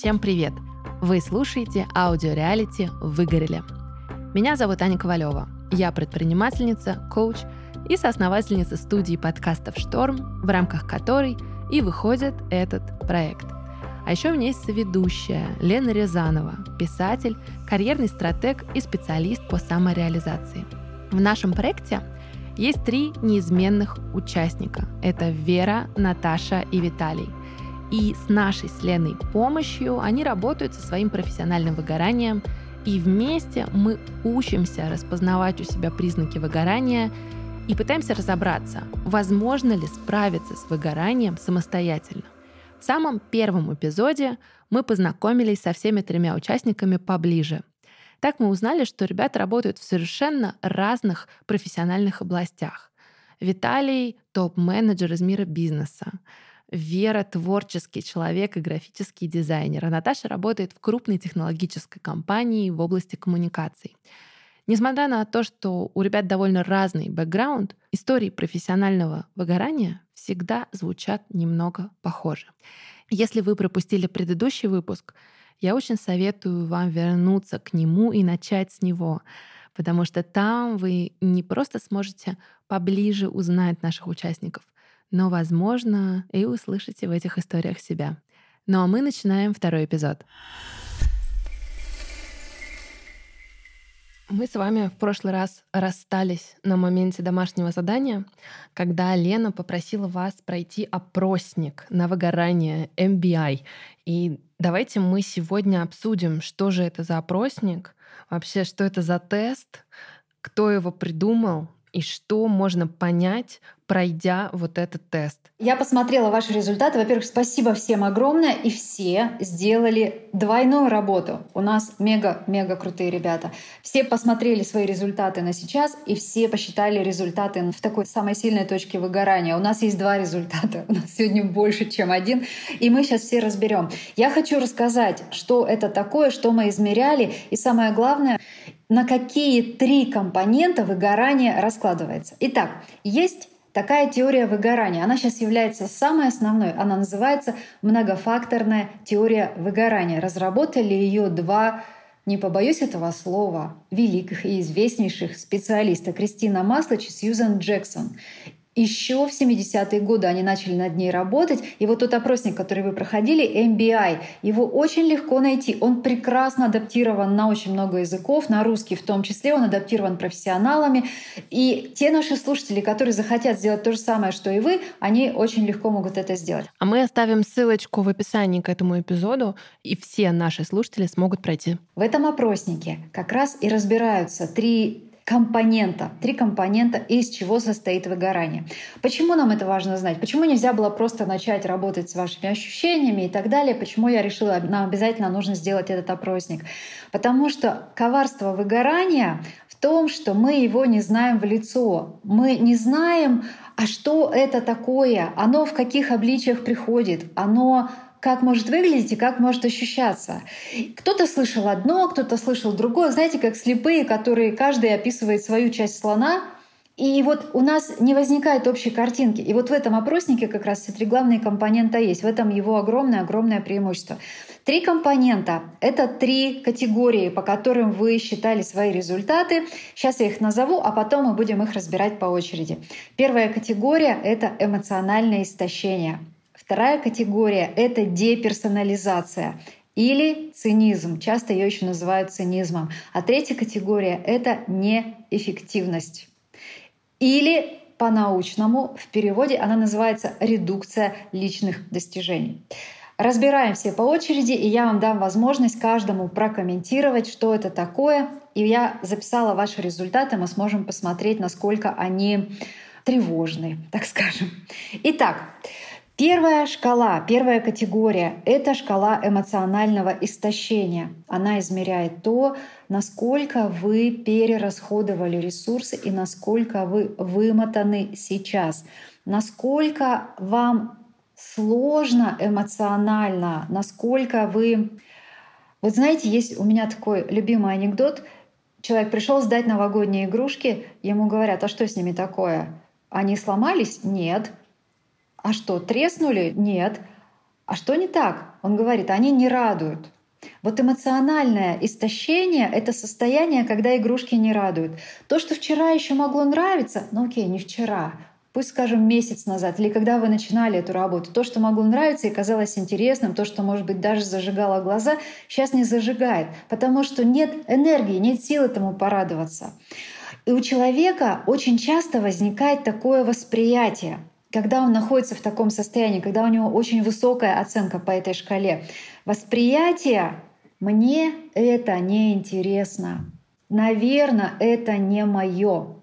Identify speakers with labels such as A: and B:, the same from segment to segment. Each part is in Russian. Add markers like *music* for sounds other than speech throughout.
A: Всем привет! Вы слушаете аудиореалити «Выгорели». Меня зовут Аня Ковалева. Я предпринимательница, коуч и соосновательница студии подкастов «Шторм», в рамках которой и выходит этот проект. А еще у меня есть соведущая Лена Рязанова, писатель, карьерный стратег и специалист по самореализации. В нашем проекте есть три неизменных участника. Это Вера, Наташа и Виталий – и с нашей с Леной помощью они работают со своим профессиональным выгоранием, и вместе мы учимся распознавать у себя признаки выгорания и пытаемся разобраться, возможно ли справиться с выгоранием самостоятельно. В самом первом эпизоде мы познакомились со всеми тремя участниками поближе. Так мы узнали, что ребята работают в совершенно разных профессиональных областях. Виталий — топ-менеджер из мира бизнеса. Вера — творческий человек и графический дизайнер, а Наташа работает в крупной технологической компании в области коммуникаций. Несмотря на то, что у ребят довольно разный бэкграунд, истории профессионального выгорания всегда звучат немного похоже. Если вы пропустили предыдущий выпуск, я очень советую вам вернуться к нему и начать с него, потому что там вы не просто сможете поближе узнать наших участников — но, возможно, и услышите в этих историях себя. Ну а мы начинаем второй эпизод. Мы с вами в прошлый раз расстались на моменте домашнего задания, когда Лена попросила вас пройти опросник на выгорание MBI. И давайте мы сегодня обсудим, что же это за опросник, вообще, что это за тест, кто его придумал, и что можно понять, пройдя вот этот тест?
B: Я посмотрела ваши результаты. Во-первых, спасибо всем огромное. И все сделали двойную работу. У нас мега-мега крутые ребята. Все посмотрели свои результаты на сейчас, и все посчитали результаты в такой самой сильной точке выгорания. У нас есть два результата. У нас сегодня больше, чем один. И мы сейчас все разберем. Я хочу рассказать, что это такое, что мы измеряли. И самое главное, на какие три компонента выгорание раскладывается. Итак, есть такая теория выгорания. Она сейчас является самой основной. Она называется многофакторная теория выгорания. Разработали ее два не побоюсь этого слова, великих и известнейших специалиста Кристина Маслоч и Сьюзан Джексон. Еще в 70-е годы они начали над ней работать. И вот тот опросник, который вы проходили, MBI, его очень легко найти. Он прекрасно адаптирован на очень много языков, на русский в том числе. Он адаптирован профессионалами. И те наши слушатели, которые захотят сделать то же самое, что и вы, они очень легко могут это сделать.
A: А мы оставим ссылочку в описании к этому эпизоду, и все наши слушатели смогут пройти.
B: В этом опроснике как раз и разбираются три компонента, три компонента, из чего состоит выгорание. Почему нам это важно знать? Почему нельзя было просто начать работать с вашими ощущениями и так далее? Почему я решила, нам обязательно нужно сделать этот опросник? Потому что коварство выгорания в том, что мы его не знаем в лицо. Мы не знаем, а что это такое, оно в каких обличиях приходит, оно как может выглядеть и как может ощущаться. Кто-то слышал одно, кто-то слышал другое. Знаете, как слепые, которые каждый описывает свою часть слона, и вот у нас не возникает общей картинки. И вот в этом опроснике как раз все три главные компонента есть. В этом его огромное-огромное преимущество. Три компонента — это три категории, по которым вы считали свои результаты. Сейчас я их назову, а потом мы будем их разбирать по очереди. Первая категория — это эмоциональное истощение — Вторая категория — это деперсонализация или цинизм. Часто ее еще называют цинизмом. А третья категория — это неэффективность. Или по-научному в переводе она называется редукция личных достижений. Разбираем все по очереди, и я вам дам возможность каждому прокомментировать, что это такое. И я записала ваши результаты, мы сможем посмотреть, насколько они тревожны, так скажем. Итак, Первая шкала, первая категория — это шкала эмоционального истощения. Она измеряет то, насколько вы перерасходовали ресурсы и насколько вы вымотаны сейчас, насколько вам сложно эмоционально, насколько вы... Вот знаете, есть у меня такой любимый анекдот. Человек пришел сдать новогодние игрушки, ему говорят, а что с ними такое? Они сломались? Нет. А что, треснули? Нет. А что не так? Он говорит, они не радуют. Вот эмоциональное истощение — это состояние, когда игрушки не радуют. То, что вчера еще могло нравиться, ну окей, не вчера, пусть, скажем, месяц назад, или когда вы начинали эту работу, то, что могло нравиться и казалось интересным, то, что, может быть, даже зажигало глаза, сейчас не зажигает, потому что нет энергии, нет сил этому порадоваться. И у человека очень часто возникает такое восприятие, когда он находится в таком состоянии, когда у него очень высокая оценка по этой шкале. Восприятие «мне это не интересно», «наверное, это не мое».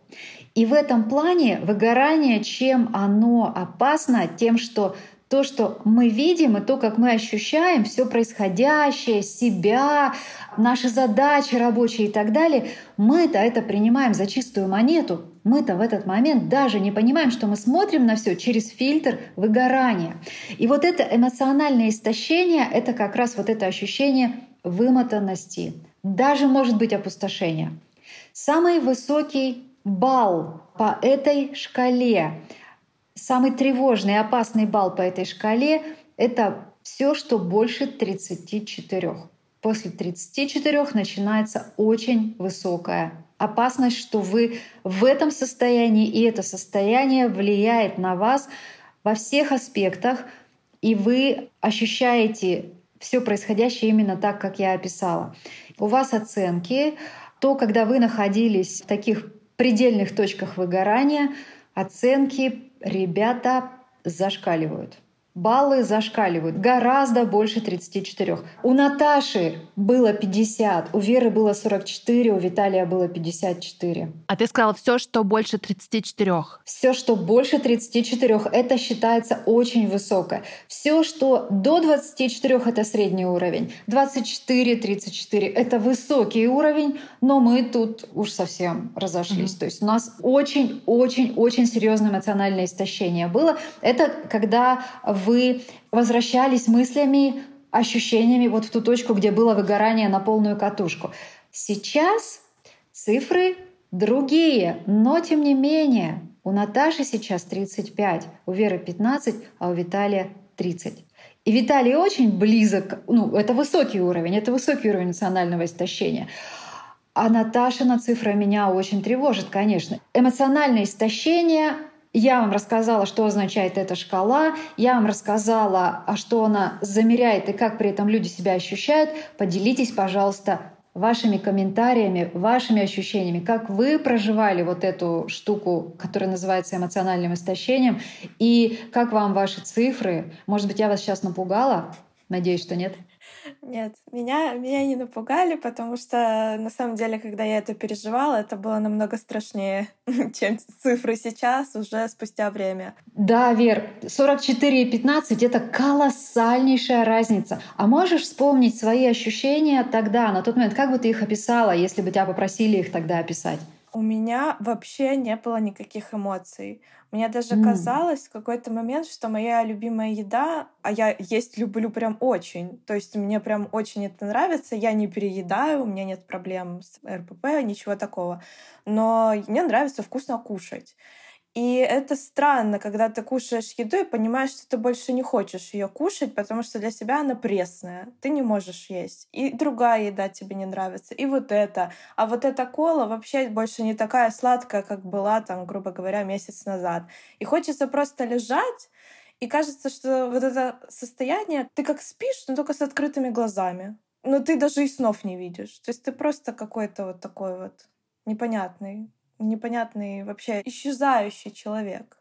B: И в этом плане выгорание, чем оно опасно, тем, что то, что мы видим, и то, как мы ощущаем все происходящее, себя, наши задачи рабочие и так далее, мы-то это принимаем за чистую монету. Мы-то в этот момент даже не понимаем, что мы смотрим на все через фильтр выгорания. И вот это эмоциональное истощение — это как раз вот это ощущение вымотанности, даже может быть опустошение. Самый высокий балл по этой шкале Самый тревожный опасный балл по этой шкале — это все, что больше 34. После 34 начинается очень высокая опасность, что вы в этом состоянии, и это состояние влияет на вас во всех аспектах, и вы ощущаете все происходящее именно так, как я описала. У вас оценки, то, когда вы находились в таких предельных точках выгорания, оценки ребята зашкаливают. Баллы зашкаливают гораздо больше 34. У Наташи было 50, у Веры было 44, у Виталия было 54.
A: А ты сказала все, что больше 34.
B: Все, что больше 34, это считается очень высокое. Все, что до 24, это средний уровень. 24, 34 это высокий уровень, но мы тут уж совсем разошлись. Mm-hmm. То есть у нас очень-очень-очень серьезное эмоциональное истощение было. Это когда вы возвращались мыслями, ощущениями вот в ту точку, где было выгорание на полную катушку. Сейчас цифры другие, но тем не менее у Наташи сейчас 35, у Веры 15, а у Виталия 30. И Виталий очень близок, ну, это высокий уровень, это высокий уровень национального истощения. А Наташина цифра меня очень тревожит, конечно. Эмоциональное истощение я вам рассказала, что означает эта шкала, я вам рассказала, а что она замеряет и как при этом люди себя ощущают. Поделитесь, пожалуйста, вашими комментариями, вашими ощущениями, как вы проживали вот эту штуку, которая называется эмоциональным истощением, и как вам ваши цифры. Может быть, я вас сейчас напугала? Надеюсь, что нет.
C: Нет, меня, меня не напугали, потому что на самом деле, когда я это переживала, это было намного страшнее, *laughs* чем цифры сейчас, уже спустя время.
B: Да, Вер, 44 и 15 — это колоссальнейшая разница. А можешь вспомнить свои ощущения тогда, на тот момент? Как бы ты их описала, если бы тебя попросили их тогда описать?
C: У меня вообще не было никаких эмоций. Мне даже mm. казалось в какой-то момент, что моя любимая еда, а я есть люблю прям очень, то есть мне прям очень это нравится, я не переедаю, у меня нет проблем с РПП, ничего такого, но мне нравится вкусно кушать. И это странно, когда ты кушаешь еду и понимаешь, что ты больше не хочешь ее кушать, потому что для себя она пресная. Ты не можешь есть. И другая еда тебе не нравится. И вот это. А вот эта кола вообще больше не такая сладкая, как была там, грубо говоря, месяц назад. И хочется просто лежать, и кажется, что вот это состояние, ты как спишь, но только с открытыми глазами. Но ты даже и снов не видишь. То есть ты просто какой-то вот такой вот непонятный непонятный, вообще исчезающий человек.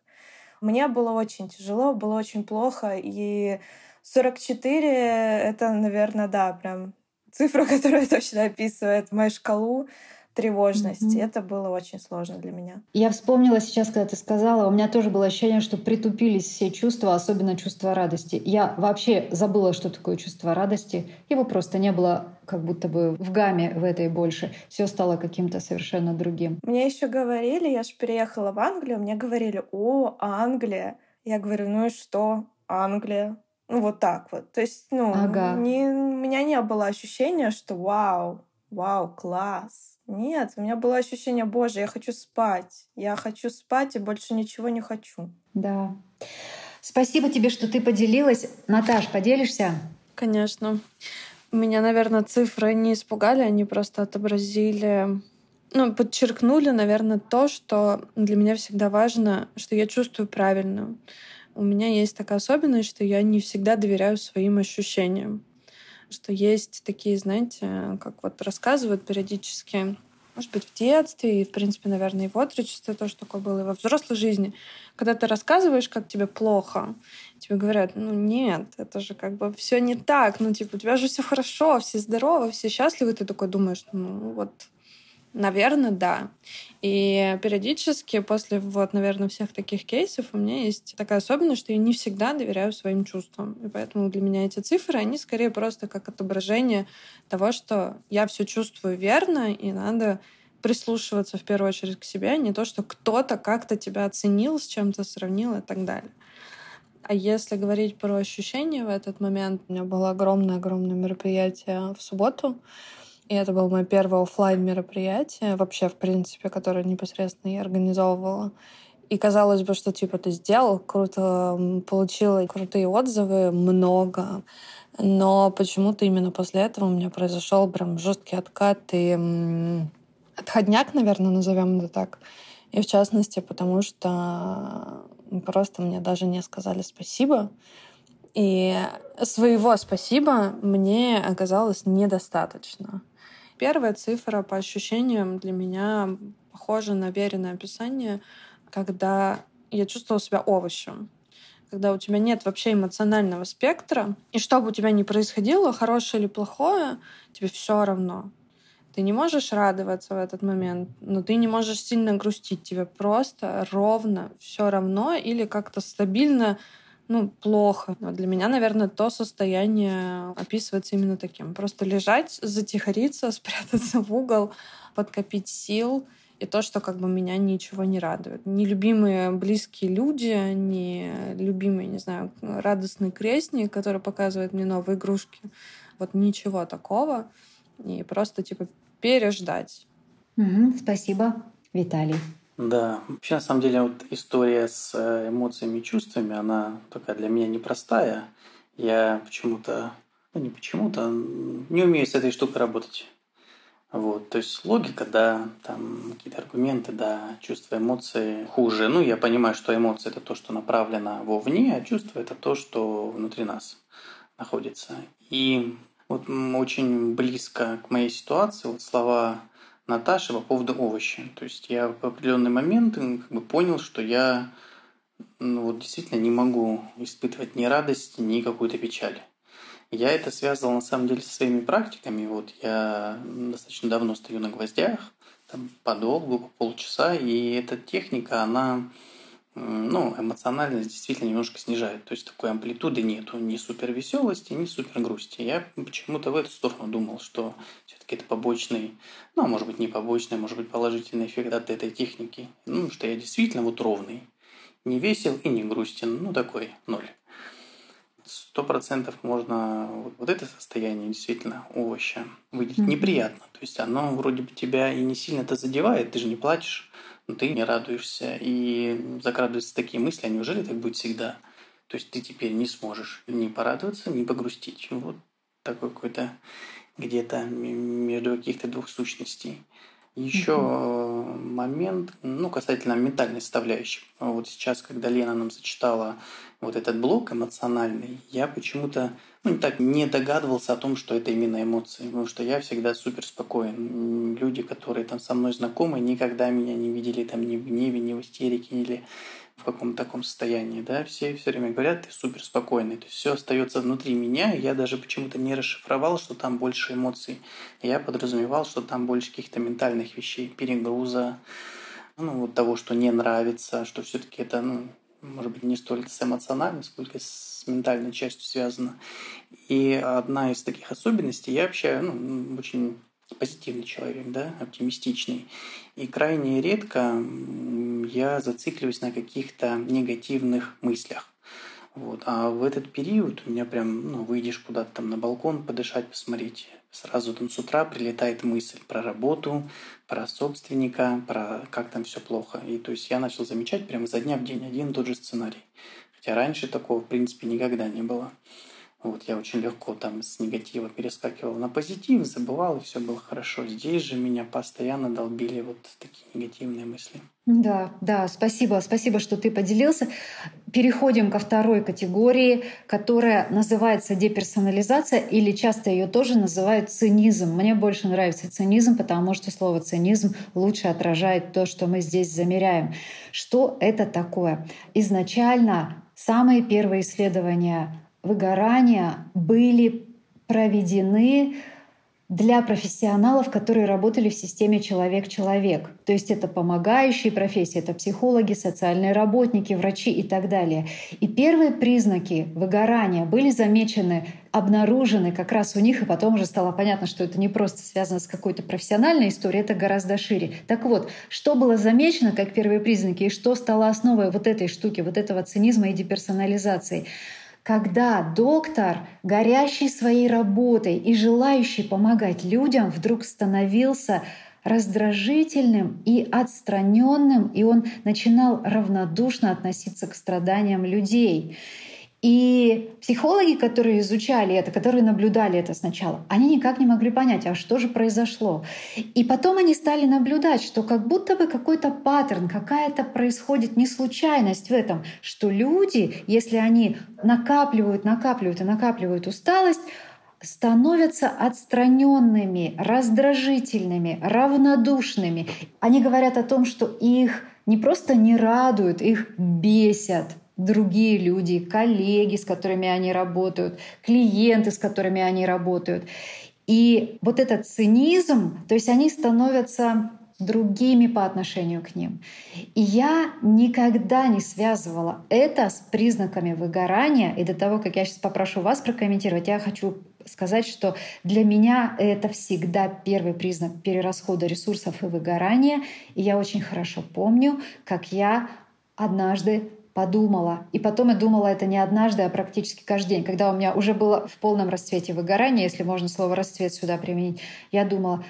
C: Мне было очень тяжело, было очень плохо, и 44 — это, наверное, да, прям цифра, *laughs* которая точно описывает мою шкалу тревожности. Mm-hmm. Это было очень сложно для меня.
B: Я вспомнила сейчас, когда ты сказала, у меня тоже было ощущение, что притупились все чувства, особенно чувство радости. Я вообще забыла, что такое чувство радости. Его просто не было как будто бы в гамме в этой больше. Все стало каким-то совершенно другим.
C: Мне еще говорили, я же переехала в Англию, мне говорили, о, Англия. Я говорю, ну и что? Англия. Ну вот так вот. То есть, ну, ага. не, у меня не было ощущения, что вау, вау, класс нет, у меня было ощущение, боже, я хочу спать. Я хочу спать и больше ничего не хочу.
B: Да. Спасибо тебе, что ты поделилась. Наташ, поделишься?
D: Конечно. Меня, наверное, цифры не испугали, они просто отобразили ну, подчеркнули, наверное, то, что для меня всегда важно, что я чувствую правильно. У меня есть такая особенность, что я не всегда доверяю своим ощущениям. Что есть такие, знаете, как вот рассказывают периодически, может быть, в детстве, и, в принципе, наверное, и в отрочестве тоже такое было, и во взрослой жизни. Когда ты рассказываешь, как тебе плохо, тебе говорят, ну нет, это же как бы все не так, ну типа у тебя же все хорошо, все здоровы, все счастливы, ты такой думаешь, ну вот Наверное, да. И периодически после, вот, наверное, всех таких кейсов у меня есть такая особенность, что я не всегда доверяю своим чувствам. И поэтому для меня эти цифры, они скорее просто как отображение того, что я все чувствую верно, и надо прислушиваться в первую очередь к себе, а не то, что кто-то как-то тебя оценил, с чем-то сравнил и так далее. А если говорить про ощущения в этот момент, у меня было огромное-огромное мероприятие в субботу, и это было мое первое офлайн мероприятие, вообще, в принципе, которое непосредственно я организовывала. И казалось бы, что типа ты сделал, круто получила крутые отзывы, много. Но почему-то именно после этого у меня произошел прям жесткий откат и отходняк, наверное, назовем это так. И в частности, потому что просто мне даже не сказали спасибо. И своего спасибо мне оказалось недостаточно. Первая цифра по ощущениям для меня похожа на веренное описание, когда я чувствовала себя овощем когда у тебя нет вообще эмоционального спектра, и что бы у тебя ни происходило, хорошее или плохое, тебе все равно. Ты не можешь радоваться в этот момент, но ты не можешь сильно грустить. Тебе просто ровно все равно или как-то стабильно ну, плохо. Но для меня, наверное, то состояние описывается именно таким. Просто лежать, затихариться, *laughs* спрятаться в угол, подкопить сил и то, что как бы меня ничего не радует. Нелюбимые близкие люди, не любимый, не знаю, радостный крестник, который показывает мне новые игрушки. Вот ничего такого. И просто, типа, переждать.
B: Угу, спасибо, Виталий.
E: Да, вообще на самом деле вот история с э, эмоциями и чувствами, она такая для меня непростая. Я почему-то, ну не почему-то, не умею с этой штукой работать. Вот, то есть логика, да, там какие-то аргументы, да, чувства, эмоции хуже. Ну, я понимаю, что эмоции – это то, что направлено вовне, а чувство – это то, что внутри нас находится. И вот очень близко к моей ситуации вот слова Наташи по поводу овощей. То есть я в определенный момент как бы понял, что я ну, вот действительно не могу испытывать ни радость, ни какую-то печаль. Я это связывал на самом деле со своими практиками. Вот я достаточно давно стою на гвоздях, там подолгу, по полчаса, и эта техника, она ну, эмоциональность действительно немножко снижает. То есть такой амплитуды нету, ни супер веселости, ни супер грусти. Я почему-то в эту сторону думал, что все-таки это побочный, ну, а может быть не побочный, а может быть положительный эффект от этой техники. Ну, что я действительно вот ровный. Не весел и не грустен. Ну, такой ноль. Сто процентов можно вот, вот это состояние действительно овоща выделить. Mm-hmm. Неприятно. То есть оно вроде бы тебя и не сильно это задевает, ты же не плачешь но ты не радуешься, и закрадываются такие мысли, а неужели так будет всегда? То есть ты теперь не сможешь ни порадоваться, ни погрустить. Вот такой какой-то где-то между каких-то двух сущностей. Еще mm-hmm. Момент, ну, касательно ментальной составляющей. Вот сейчас, когда Лена нам зачитала вот этот блок эмоциональный, я почему-то ну, так не догадывался о том, что это именно эмоции, потому что я всегда супер спокоен. Люди, которые там со мной знакомы, никогда меня не видели там ни в гневе, ни в истерике, или в каком-то таком состоянии, да, все все время говорят, ты супер спокойный, то есть все остается внутри меня, я даже почему-то не расшифровал, что там больше эмоций, я подразумевал, что там больше каких-то ментальных вещей, перегруза, ну, вот того, что не нравится, что все-таки это, ну, может быть, не столько с эмоциональной, сколько с ментальной частью связано. И одна из таких особенностей, я вообще ну, очень позитивный человек, да, оптимистичный. И крайне редко я зацикливаюсь на каких-то негативных мыслях. Вот. А в этот период у меня прям, ну, выйдешь куда-то там на балкон, подышать, посмотреть. Сразу там с утра прилетает мысль про работу, про собственника, про как там все плохо. И то есть я начал замечать прямо за дня в день один и тот же сценарий. Хотя раньше такого, в принципе, никогда не было. Вот я очень легко там с негатива перескакивал на позитив, забывал, и все было хорошо. Здесь же меня постоянно долбили вот такие негативные мысли.
B: Да, да, спасибо, спасибо, что ты поделился. Переходим ко второй категории, которая называется деперсонализация, или часто ее тоже называют цинизм. Мне больше нравится цинизм, потому что слово цинизм лучше отражает то, что мы здесь замеряем. Что это такое? Изначально самые первые исследования выгорания были проведены для профессионалов, которые работали в системе человек-человек. То есть это помогающие профессии, это психологи, социальные работники, врачи и так далее. И первые признаки выгорания были замечены, обнаружены как раз у них, и потом уже стало понятно, что это не просто связано с какой-то профессиональной историей, это гораздо шире. Так вот, что было замечено как первые признаки и что стало основой вот этой штуки, вот этого цинизма и деперсонализации — когда доктор, горящий своей работой и желающий помогать людям, вдруг становился раздражительным и отстраненным, и он начинал равнодушно относиться к страданиям людей. И психологи, которые изучали это, которые наблюдали это сначала, они никак не могли понять, а что же произошло. И потом они стали наблюдать, что как будто бы какой-то паттерн, какая-то происходит не случайность в этом, что люди, если они накапливают, накапливают и накапливают усталость, становятся отстраненными, раздражительными, равнодушными. Они говорят о том, что их не просто не радуют, их бесят другие люди, коллеги, с которыми они работают, клиенты, с которыми они работают. И вот этот цинизм, то есть они становятся другими по отношению к ним. И я никогда не связывала это с признаками выгорания. И до того, как я сейчас попрошу вас прокомментировать, я хочу сказать, что для меня это всегда первый признак перерасхода ресурсов и выгорания. И я очень хорошо помню, как я однажды подумала. И потом я думала это не однажды, а практически каждый день. Когда у меня уже было в полном расцвете выгорания, если можно слово «расцвет» сюда применить, я думала,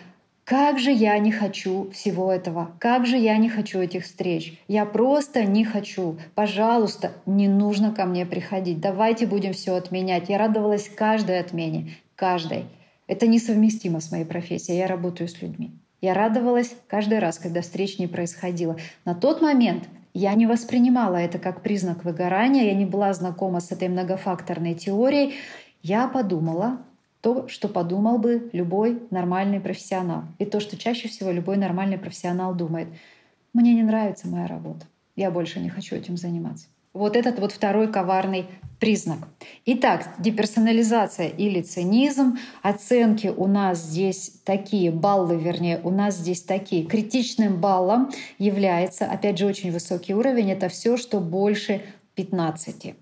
B: как же я не хочу всего этого, как же я не хочу этих встреч. Я просто не хочу. Пожалуйста, не нужно ко мне приходить. Давайте будем все отменять. Я радовалась каждой отмене, каждой. Это несовместимо с моей профессией. Я работаю с людьми. Я радовалась каждый раз, когда встреч не происходило. На тот момент я не воспринимала это как признак выгорания, я не была знакома с этой многофакторной теорией. Я подумала то, что подумал бы любой нормальный профессионал. И то, что чаще всего любой нормальный профессионал думает. Мне не нравится моя работа. Я больше не хочу этим заниматься. Вот этот вот второй коварный признак. Итак, деперсонализация или цинизм. Оценки у нас здесь такие, баллы, вернее, у нас здесь такие. Критичным баллом является, опять же, очень высокий уровень. Это все, что больше 15.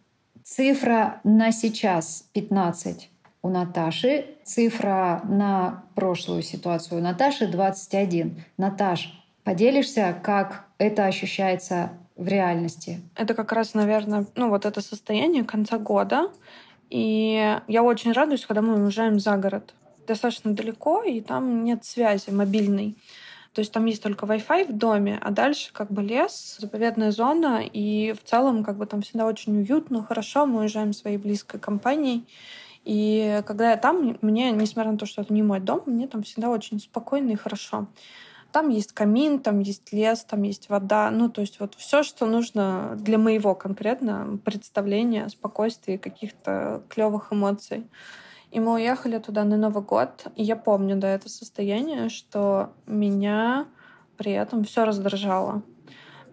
B: Цифра на сейчас 15 у Наташи. Цифра на прошлую ситуацию у Наташи 21. Наташ, поделишься, как это ощущается в реальности?
D: Это как раз, наверное, ну вот это состояние конца года. И я очень радуюсь, когда мы уезжаем за город. Достаточно далеко, и там нет связи мобильной. То есть там есть только Wi-Fi в доме, а дальше как бы лес, заповедная зона, и в целом как бы там всегда очень уютно, хорошо, мы уезжаем своей близкой компанией. И когда я там, мне, несмотря на то, что это не мой дом, мне там всегда очень спокойно и хорошо. Там есть камин, там есть лес, там есть вода. Ну, то есть вот все, что нужно для моего конкретно представления, спокойствия, каких-то клевых эмоций. И мы уехали туда на Новый год. И я помню, да, это состояние, что меня при этом все раздражало.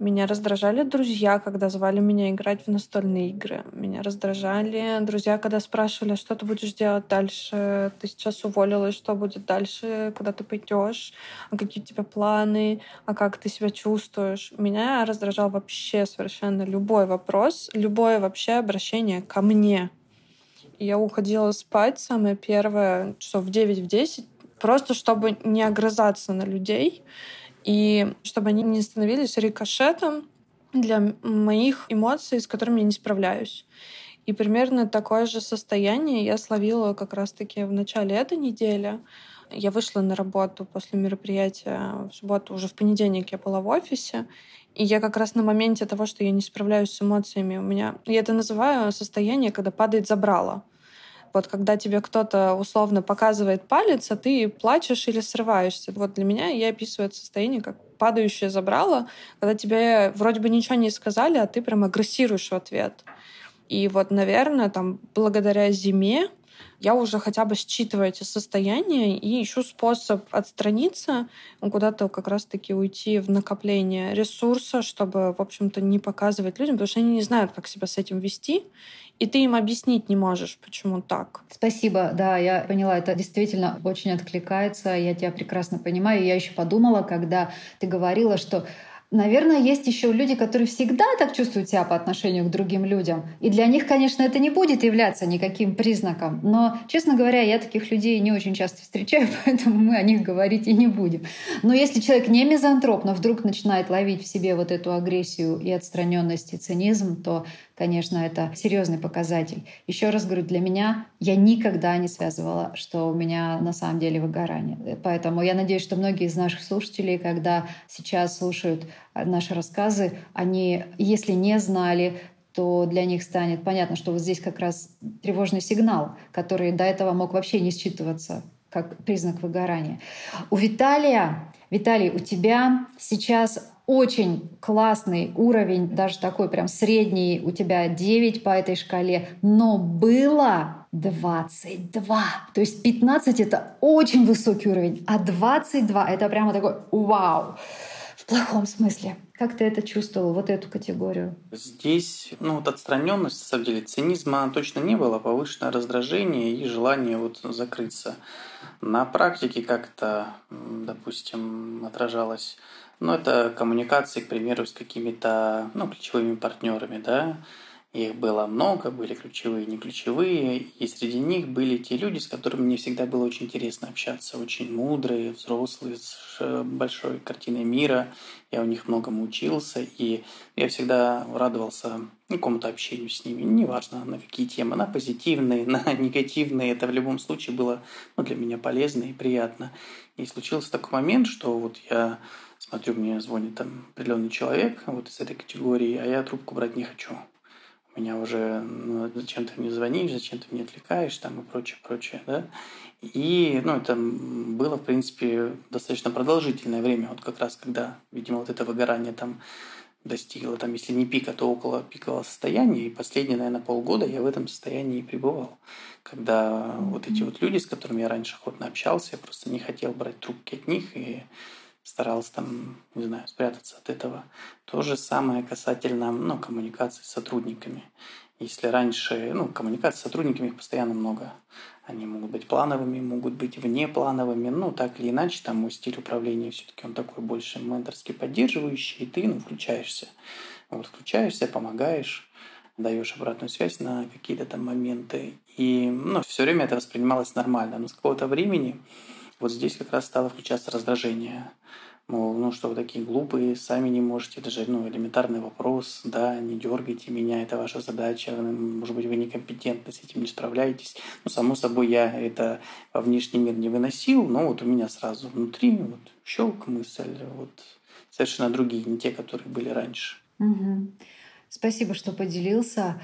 D: Меня раздражали друзья, когда звали меня играть в настольные игры. Меня раздражали друзья, когда спрашивали, что ты будешь делать дальше. Ты сейчас уволилась, что будет дальше, куда ты пойдешь, а какие у тебя планы, а как ты себя чувствуешь. Меня раздражал вообще совершенно любой вопрос, любое вообще обращение ко мне. Я уходила спать самое первое, часов в 9 в 10, просто чтобы не огрызаться на людей, и чтобы они не становились рикошетом для моих эмоций, с которыми я не справляюсь. И примерно такое же состояние я словила как раз-таки в начале этой недели.
C: Я вышла на работу после мероприятия в субботу, уже в понедельник я была в офисе, и я как раз на моменте того, что я не справляюсь с эмоциями, у меня... Я это называю состояние, когда падает забрало. Вот когда тебе кто-то условно показывает палец, а ты плачешь или срываешься. Вот для меня я описываю это состояние как падающее забрало, когда тебе вроде бы ничего не сказали, а ты прям агрессируешь в ответ. И вот, наверное, там благодаря зиме я уже хотя бы считываю эти состояния и ищу способ отстраниться, куда-то как раз-таки уйти в накопление ресурса, чтобы, в общем-то, не показывать людям, потому что они не знают, как себя с этим вести и ты им объяснить не можешь, почему так.
B: Спасибо, да, я поняла, это действительно очень откликается, я тебя прекрасно понимаю. Я еще подумала, когда ты говорила, что Наверное, есть еще люди, которые всегда так чувствуют себя по отношению к другим людям. И для них, конечно, это не будет являться никаким признаком. Но, честно говоря, я таких людей не очень часто встречаю, *laughs* поэтому мы о них говорить и не будем. Но если человек не мизантроп, но вдруг начинает ловить в себе вот эту агрессию и отстраненность и цинизм, то конечно, это серьезный показатель. Еще раз говорю, для меня я никогда не связывала, что у меня на самом деле выгорание. Поэтому я надеюсь, что многие из наших слушателей, когда сейчас слушают наши рассказы, они, если не знали, то для них станет понятно, что вот здесь как раз тревожный сигнал, который до этого мог вообще не считываться как признак выгорания. У Виталия, Виталий, у тебя сейчас очень классный уровень, даже такой прям средний, у тебя 9 по этой шкале, но было 22. То есть 15 — это очень высокий уровень, а 22 — это прямо такой вау. В плохом смысле. Как ты это чувствовал, вот эту категорию?
E: Здесь, ну вот отстраненность, на самом деле, цинизма точно не было, повышенное раздражение и желание вот закрыться. На практике как-то, допустим, отражалось ну, это коммуникации, к примеру, с какими-то ну, ключевыми партнерами, да, их было много, были ключевые, не ключевые, и среди них были те люди, с которыми мне всегда было очень интересно общаться, очень мудрые, взрослые, с большой картиной мира. Я у них многому учился, и я всегда радовался какому-то общению с ними, неважно на какие темы, на позитивные, *laughs* на негативные, это в любом случае было ну, для меня полезно и приятно. И случился такой момент, что вот я смотрю, мне звонит там определенный человек вот из этой категории, а я трубку брать не хочу у меня уже ну, зачем ты мне звонишь, зачем ты мне отвлекаешь, там и прочее, прочее, да. И, ну, это было, в принципе, достаточно продолжительное время, вот как раз когда, видимо, вот это выгорание там достигло, там, если не пика, то около пикового состояния, и последние, наверное, полгода я в этом состоянии и пребывал. Когда вот эти вот люди, с которыми я раньше охотно общался, я просто не хотел брать трубки от них, и старался там, не знаю, спрятаться от этого. То же самое касательно ну, коммуникации с сотрудниками. Если раньше, ну, коммуникации с сотрудниками их постоянно много. Они могут быть плановыми, могут быть внеплановыми. Ну, так или иначе, там мой стиль управления все-таки он такой больше менторски поддерживающий, и ты, ну, включаешься. Вот, включаешься, помогаешь, даешь обратную связь на какие-то там моменты. И, ну, все время это воспринималось нормально. Но с какого-то времени вот здесь как раз стало включаться раздражение. Мол, ну что вы такие глупые, сами не можете, даже ну, элементарный вопрос, да, не дергайте меня, это ваша задача, может быть, вы некомпетентны, с этим не справляетесь. Ну, само собой, я это во внешний мир не выносил, но вот у меня сразу внутри вот щелк мысль, вот совершенно другие, не те, которые были раньше.
B: Угу. Спасибо, что поделился.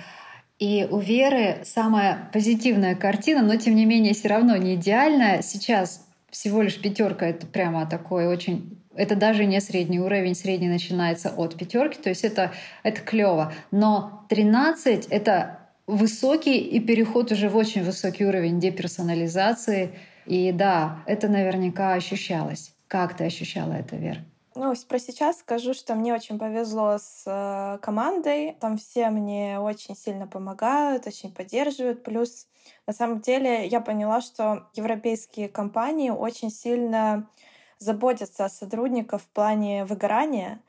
B: И у Веры самая позитивная картина, но тем не менее все равно не идеальная. Сейчас всего лишь пятерка это прямо такой очень это даже не средний уровень, средний начинается от пятерки, то есть это, это клево. Но 13 — это высокий и переход уже в очень высокий уровень деперсонализации. И да, это наверняка ощущалось. Как ты ощущала это, Вера?
C: Ну, про сейчас скажу, что мне очень повезло с э, командой. Там все мне очень сильно помогают, очень поддерживают. Плюс, на самом деле, я поняла, что европейские компании очень сильно заботятся о сотрудниках в плане выгорания.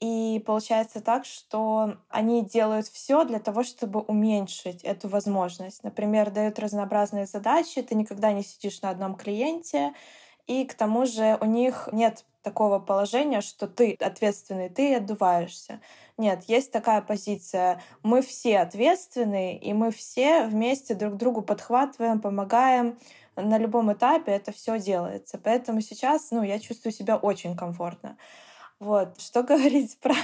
C: И получается так, что они делают все для того, чтобы уменьшить эту возможность. Например, дают разнообразные задачи, ты никогда не сидишь на одном клиенте, и к тому же у них нет такого положения, что ты ответственный, ты отдуваешься. Нет, есть такая позиция. Мы все ответственны, и мы все вместе друг другу подхватываем, помогаем. на любом этапе это все делается. Поэтому сейчас, ну, я чувствую себя очень комфортно. Вот. Что *laughs* говорить про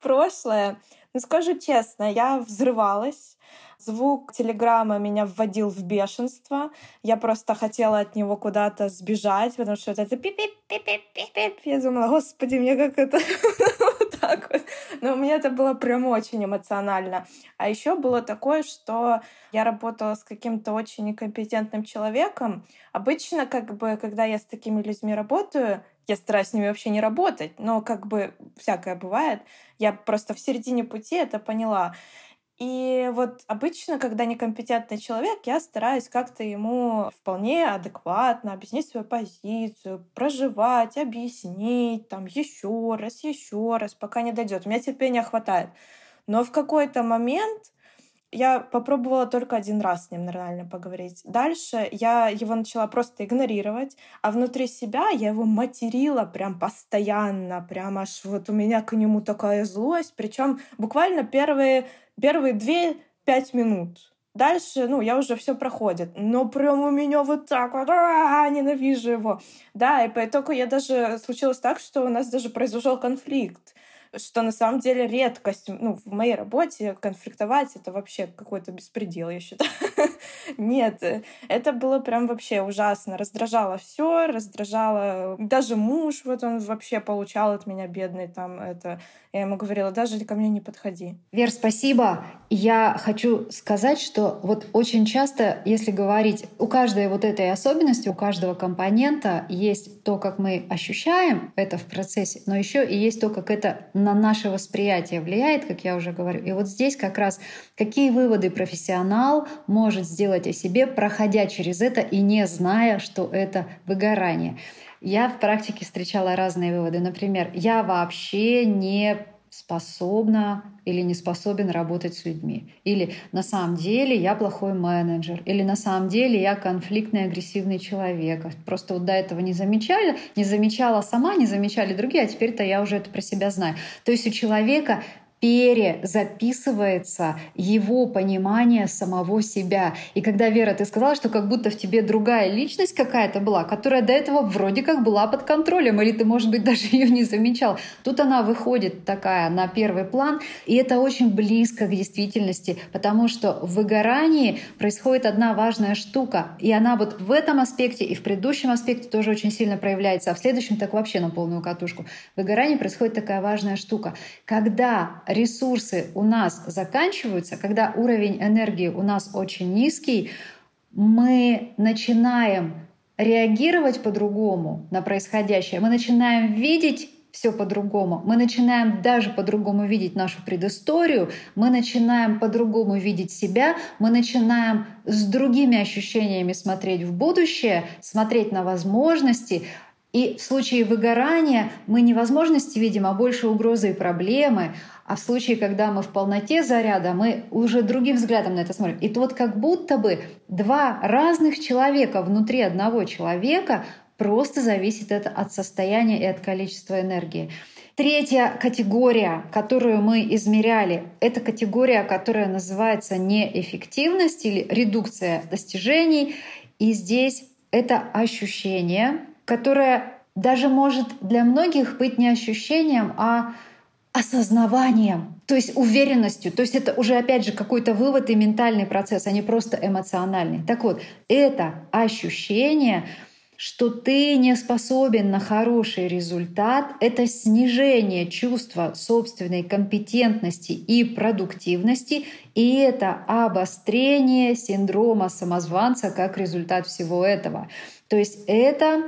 C: прошлое? Ну, скажу честно, я взрывалась. Звук телеграмма меня вводил в бешенство. Я просто хотела от него куда-то сбежать, потому что это пип пип пип пип пип Я думала, господи, мне как это *laughs* вот так вот. Но у меня это было прям очень эмоционально. А еще было такое, что я работала с каким-то очень некомпетентным человеком. Обычно, как бы, когда я с такими людьми работаю, я стараюсь с ними вообще не работать, но как бы всякое бывает. Я просто в середине пути это поняла. И вот обычно, когда некомпетентный человек, я стараюсь как-то ему вполне адекватно объяснить свою позицию, проживать, объяснить, там еще раз, еще раз, пока не дойдет. У меня терпения хватает. Но в какой-то момент я попробовала только один раз с ним нормально поговорить. Дальше я его начала просто игнорировать, а внутри себя я его материла прям постоянно, прям аж вот у меня к нему такая злость, причем буквально первые, первые две-пять минут. Дальше, ну, я уже все проходит. Но прям у меня вот так вот, а, ненавижу его. Да, и по итогу я даже случилось так, что у нас даже произошел конфликт что на самом деле редкость. Ну, в моей работе конфликтовать — это вообще какой-то беспредел, я считаю. *laughs* Нет, это было прям вообще ужасно. Раздражало все, раздражало... Даже муж, вот он вообще получал от меня бедный там это... Я ему говорила, даже ко мне не подходи.
B: Вер, спасибо. Я хочу сказать, что вот очень часто, если говорить, у каждой вот этой особенности, у каждого компонента есть то, как мы ощущаем это в процессе, но еще и есть то, как это на наше восприятие влияет, как я уже говорю. И вот здесь как раз какие выводы профессионал может сделать о себе, проходя через это и не зная, что это выгорание. Я в практике встречала разные выводы. Например, я вообще не способна или не способен работать с людьми. Или на самом деле я плохой менеджер. Или на самом деле я конфликтный, агрессивный человек. Просто вот до этого не замечали, не замечала сама, не замечали другие, а теперь-то я уже это про себя знаю. То есть у человека перезаписывается его понимание самого себя. И когда, Вера, ты сказала, что как будто в тебе другая личность какая-то была, которая до этого вроде как была под контролем, или ты, может быть, *laughs* даже ее не замечал, тут она выходит такая на первый план, и это очень близко к действительности, потому что в выгорании происходит одна важная штука, и она вот в этом аспекте и в предыдущем аспекте тоже очень сильно проявляется, а в следующем так вообще на полную катушку. В выгорании происходит такая важная штука. Когда ресурсы у нас заканчиваются, когда уровень энергии у нас очень низкий, мы начинаем реагировать по-другому на происходящее, мы начинаем видеть все по-другому. Мы начинаем даже по-другому видеть нашу предысторию, мы начинаем по-другому видеть себя, мы начинаем с другими ощущениями смотреть в будущее, смотреть на возможности, и в случае выгорания мы не возможности видим, а больше угрозы и проблемы. А в случае, когда мы в полноте заряда, мы уже другим взглядом на это смотрим. И вот как будто бы два разных человека внутри одного человека просто зависит это от состояния и от количества энергии. Третья категория, которую мы измеряли, это категория, которая называется неэффективность или редукция достижений. И здесь это ощущение, которое даже может для многих быть не ощущением, а осознаванием, то есть уверенностью. То есть это уже опять же какой-то вывод и ментальный процесс, а не просто эмоциональный. Так вот, это ощущение, что ты не способен на хороший результат, это снижение чувства собственной компетентности и продуктивности, и это обострение синдрома самозванца как результат всего этого. То есть это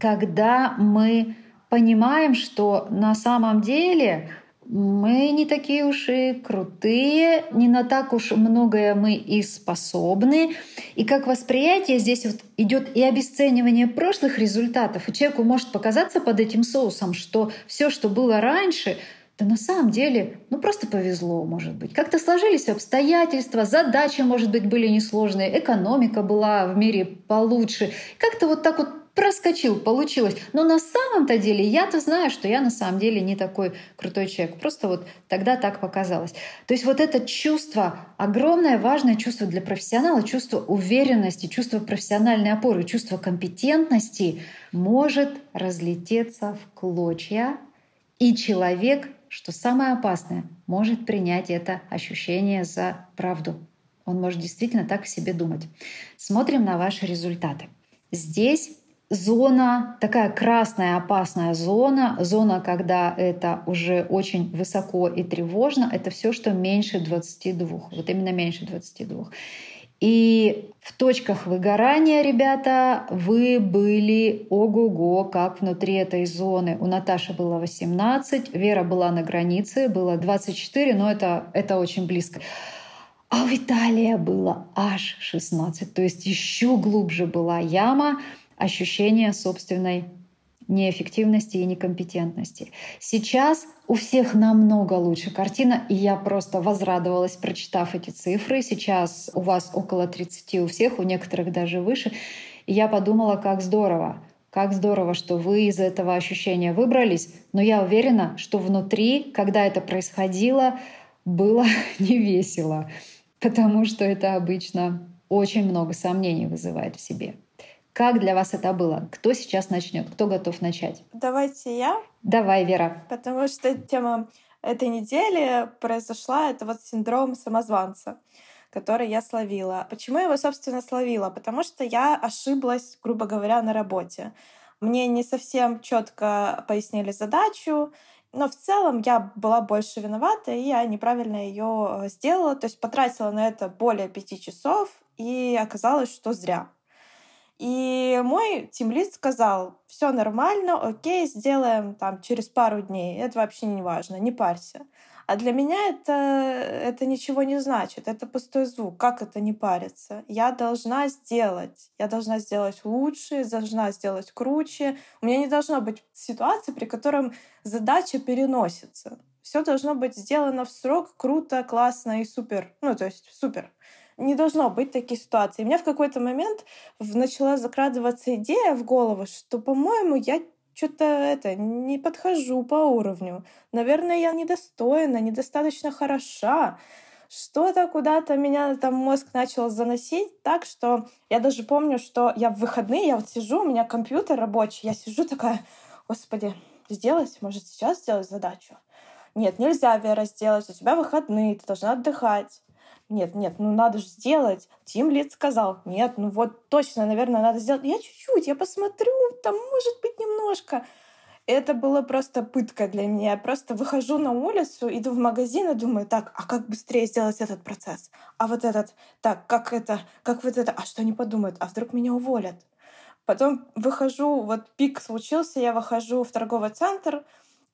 B: когда мы понимаем, что на самом деле мы не такие уж и крутые, не на так уж многое мы и способны. И как восприятие здесь вот идет и обесценивание прошлых результатов. И человеку может показаться под этим соусом, что все, что было раньше, да на самом деле, ну просто повезло, может быть. Как-то сложились обстоятельства, задачи, может быть, были несложные, экономика была в мире получше. Как-то вот так вот проскочил, получилось. Но на самом-то деле я-то знаю, что я на самом деле не такой крутой человек. Просто вот тогда так показалось. То есть вот это чувство, огромное важное чувство для профессионала, чувство уверенности, чувство профессиональной опоры, чувство компетентности может разлететься в клочья, и человек, что самое опасное, может принять это ощущение за правду. Он может действительно так о себе думать. Смотрим на ваши результаты. Здесь зона, такая красная опасная зона, зона, когда это уже очень высоко и тревожно, это все, что меньше 22. Вот именно меньше 22. И в точках выгорания, ребята, вы были ого-го, как внутри этой зоны. У Наташи было 18, Вера была на границе, было 24, но это, это очень близко. А у Виталия было аж 16, то есть еще глубже была яма ощущение собственной неэффективности и некомпетентности. Сейчас у всех намного лучше картина, и я просто возрадовалась, прочитав эти цифры. Сейчас у вас около 30 у всех, у некоторых даже выше. И я подумала, как здорово, как здорово, что вы из этого ощущения выбрались. Но я уверена, что внутри, когда это происходило, было *laughs* не весело, потому что это обычно очень много сомнений вызывает в себе. Как для вас это было? Кто сейчас начнет? Кто готов начать?
C: Давайте я.
B: Давай, Вера.
C: Потому что тема этой недели произошла, это вот синдром самозванца который я словила. Почему я его, собственно, словила? Потому что я ошиблась, грубо говоря, на работе. Мне не совсем четко пояснили задачу, но в целом я была больше виновата, и я неправильно ее э, сделала. То есть потратила на это более пяти часов, и оказалось, что зря. И мой тимлист сказал, все нормально, окей, сделаем там через пару дней. Это вообще не важно, не парься. А для меня это, это ничего не значит, это пустой звук. Как это не париться? Я должна сделать. Я должна сделать лучше, должна сделать круче. У меня не должно быть ситуации, при котором задача переносится. Все должно быть сделано в срок, круто, классно и супер. Ну, то есть супер не должно быть таких ситуаций. И мне в какой-то момент начала закрадываться идея в голову, что, по-моему, я что-то это не подхожу по уровню. Наверное, я недостойна, недостаточно хороша. Что-то куда-то меня там мозг начал заносить так, что я даже помню, что я в выходные, я вот сижу, у меня компьютер рабочий, я сижу такая, господи, сделать, может, сейчас сделать задачу? Нет, нельзя, Вера, сделать, у тебя выходные, ты должна отдыхать нет, нет, ну надо же сделать. Тим Лид сказал, нет, ну вот точно, наверное, надо сделать. Я чуть-чуть, я посмотрю, там может быть немножко. Это было просто пытка для меня. Я просто выхожу на улицу, иду в магазин и думаю, так, а как быстрее сделать этот процесс? А вот этот, так, как это, как вот это, а что они подумают? А вдруг меня уволят? Потом выхожу, вот пик случился, я выхожу в торговый центр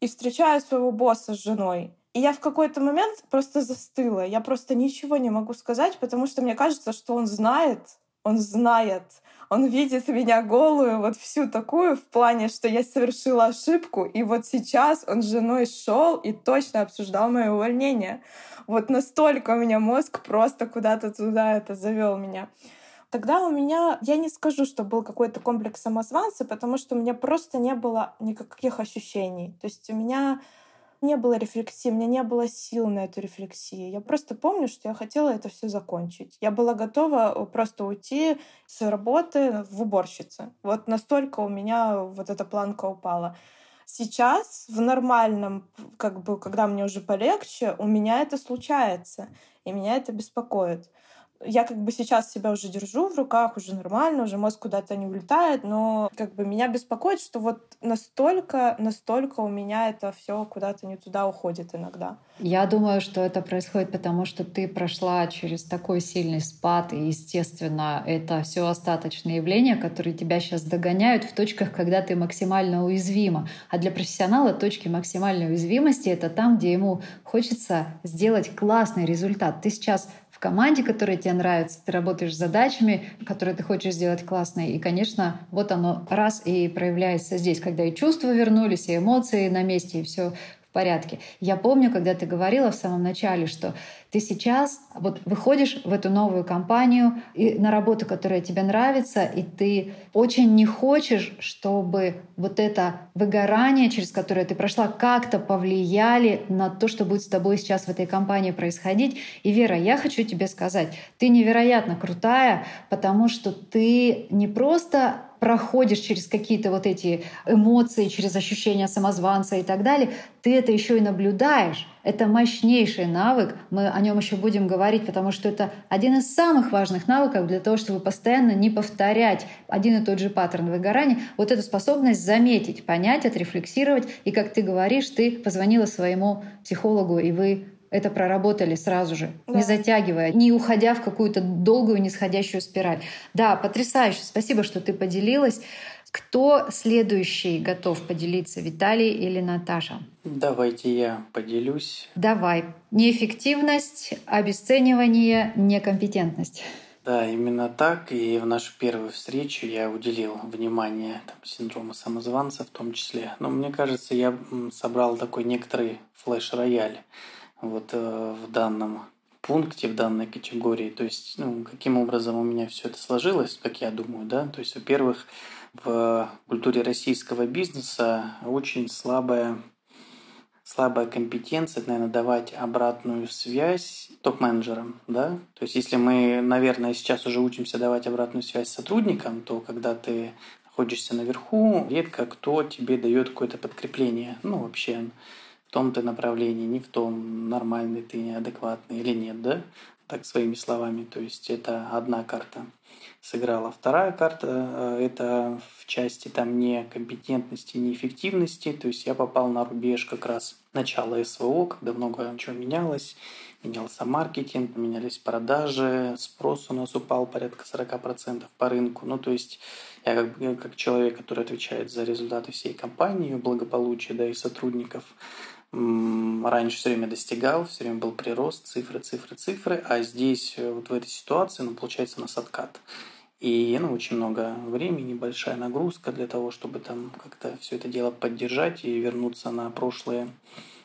C: и встречаю своего босса с женой. И я в какой-то момент просто застыла. Я просто ничего не могу сказать, потому что мне кажется, что он знает, он знает, он видит меня голую, вот всю такую, в плане, что я совершила ошибку, и вот сейчас он с женой шел и точно обсуждал мое увольнение. Вот настолько у меня мозг просто куда-то туда это завел меня. Тогда у меня, я не скажу, что был какой-то комплекс самозванца, потому что у меня просто не было никаких ощущений. То есть у меня не было рефлексии, у меня не было сил на эту рефлексию. Я просто помню, что я хотела это все закончить. Я была готова э, просто уйти с работы в уборщице. Вот настолько у меня вот эта планка упала. Сейчас в нормальном, как бы, когда мне уже полегче, у меня это случается, и меня это беспокоит я как бы сейчас себя уже держу в руках, уже нормально, уже мозг куда-то не улетает, но как бы меня беспокоит, что вот настолько, настолько у меня это все куда-то не туда уходит иногда.
B: Я думаю, что это происходит потому, что ты прошла через такой сильный спад, и, естественно, это все остаточные явления, которые тебя сейчас догоняют в точках, когда ты максимально уязвима. А для профессионала точки максимальной уязвимости — это там, где ему хочется сделать классный результат. Ты сейчас команде, которая тебе нравится, ты работаешь с задачами, которые ты хочешь сделать классные. И, конечно, вот оно раз и проявляется здесь, когда и чувства вернулись, и эмоции на месте, и все порядке. Я помню, когда ты говорила в самом начале, что ты сейчас вот выходишь в эту новую компанию и на работу, которая тебе нравится, и ты очень не хочешь, чтобы вот это выгорание, через которое ты прошла, как-то повлияли на то, что будет с тобой сейчас в этой компании происходить. И, Вера, я хочу тебе сказать, ты невероятно крутая, потому что ты не просто проходишь через какие-то вот эти эмоции, через ощущения самозванца и так далее, ты это еще и наблюдаешь. Это мощнейший навык. Мы о нем еще будем говорить, потому что это один из самых важных навыков для того, чтобы постоянно не повторять один и тот же паттерн выгорания. Вот эту способность заметить, понять, отрефлексировать. И как ты говоришь, ты позвонила своему психологу, и вы это проработали сразу же, да. не затягивая, не уходя в какую-то долгую нисходящую спираль. Да, потрясающе. Спасибо, что ты поделилась. Кто следующий готов поделиться, Виталий или Наташа?
E: Давайте я поделюсь.
B: Давай. Неэффективность, обесценивание, некомпетентность.
E: Да, именно так. И в нашу первую встречу я уделил внимание там, синдрому самозванца в том числе. Но мне кажется, я собрал такой некоторый флеш-рояль вот э, в данном пункте, в данной категории. То есть, ну, каким образом у меня все это сложилось, как я думаю, да. То есть, во-первых, в культуре российского бизнеса очень слабая слабая компетенция, наверное, давать обратную связь топ-менеджерам, да. То есть, если мы, наверное, сейчас уже учимся давать обратную связь сотрудникам, то когда ты находишься наверху, редко кто тебе дает какое-то подкрепление, ну, вообще том ты направлении, не в том, нормальный ты, неадекватный или нет, да? Так своими словами. То есть это одна карта сыграла. Вторая карта э, – это в части там некомпетентности, неэффективности. То есть я попал на рубеж как раз начала СВО, когда много чего менялось. Менялся маркетинг, менялись продажи, спрос у нас упал порядка 40% по рынку. Ну, то есть я как, как человек, который отвечает за результаты всей компании, благополучие да, и сотрудников, раньше все время достигал, все время был прирост, цифры, цифры, цифры, а здесь э, вот в этой ситуации, ну, получается у нас откат. И ну, очень много времени, большая нагрузка для того, чтобы там как-то все это дело поддержать и вернуться на прошлые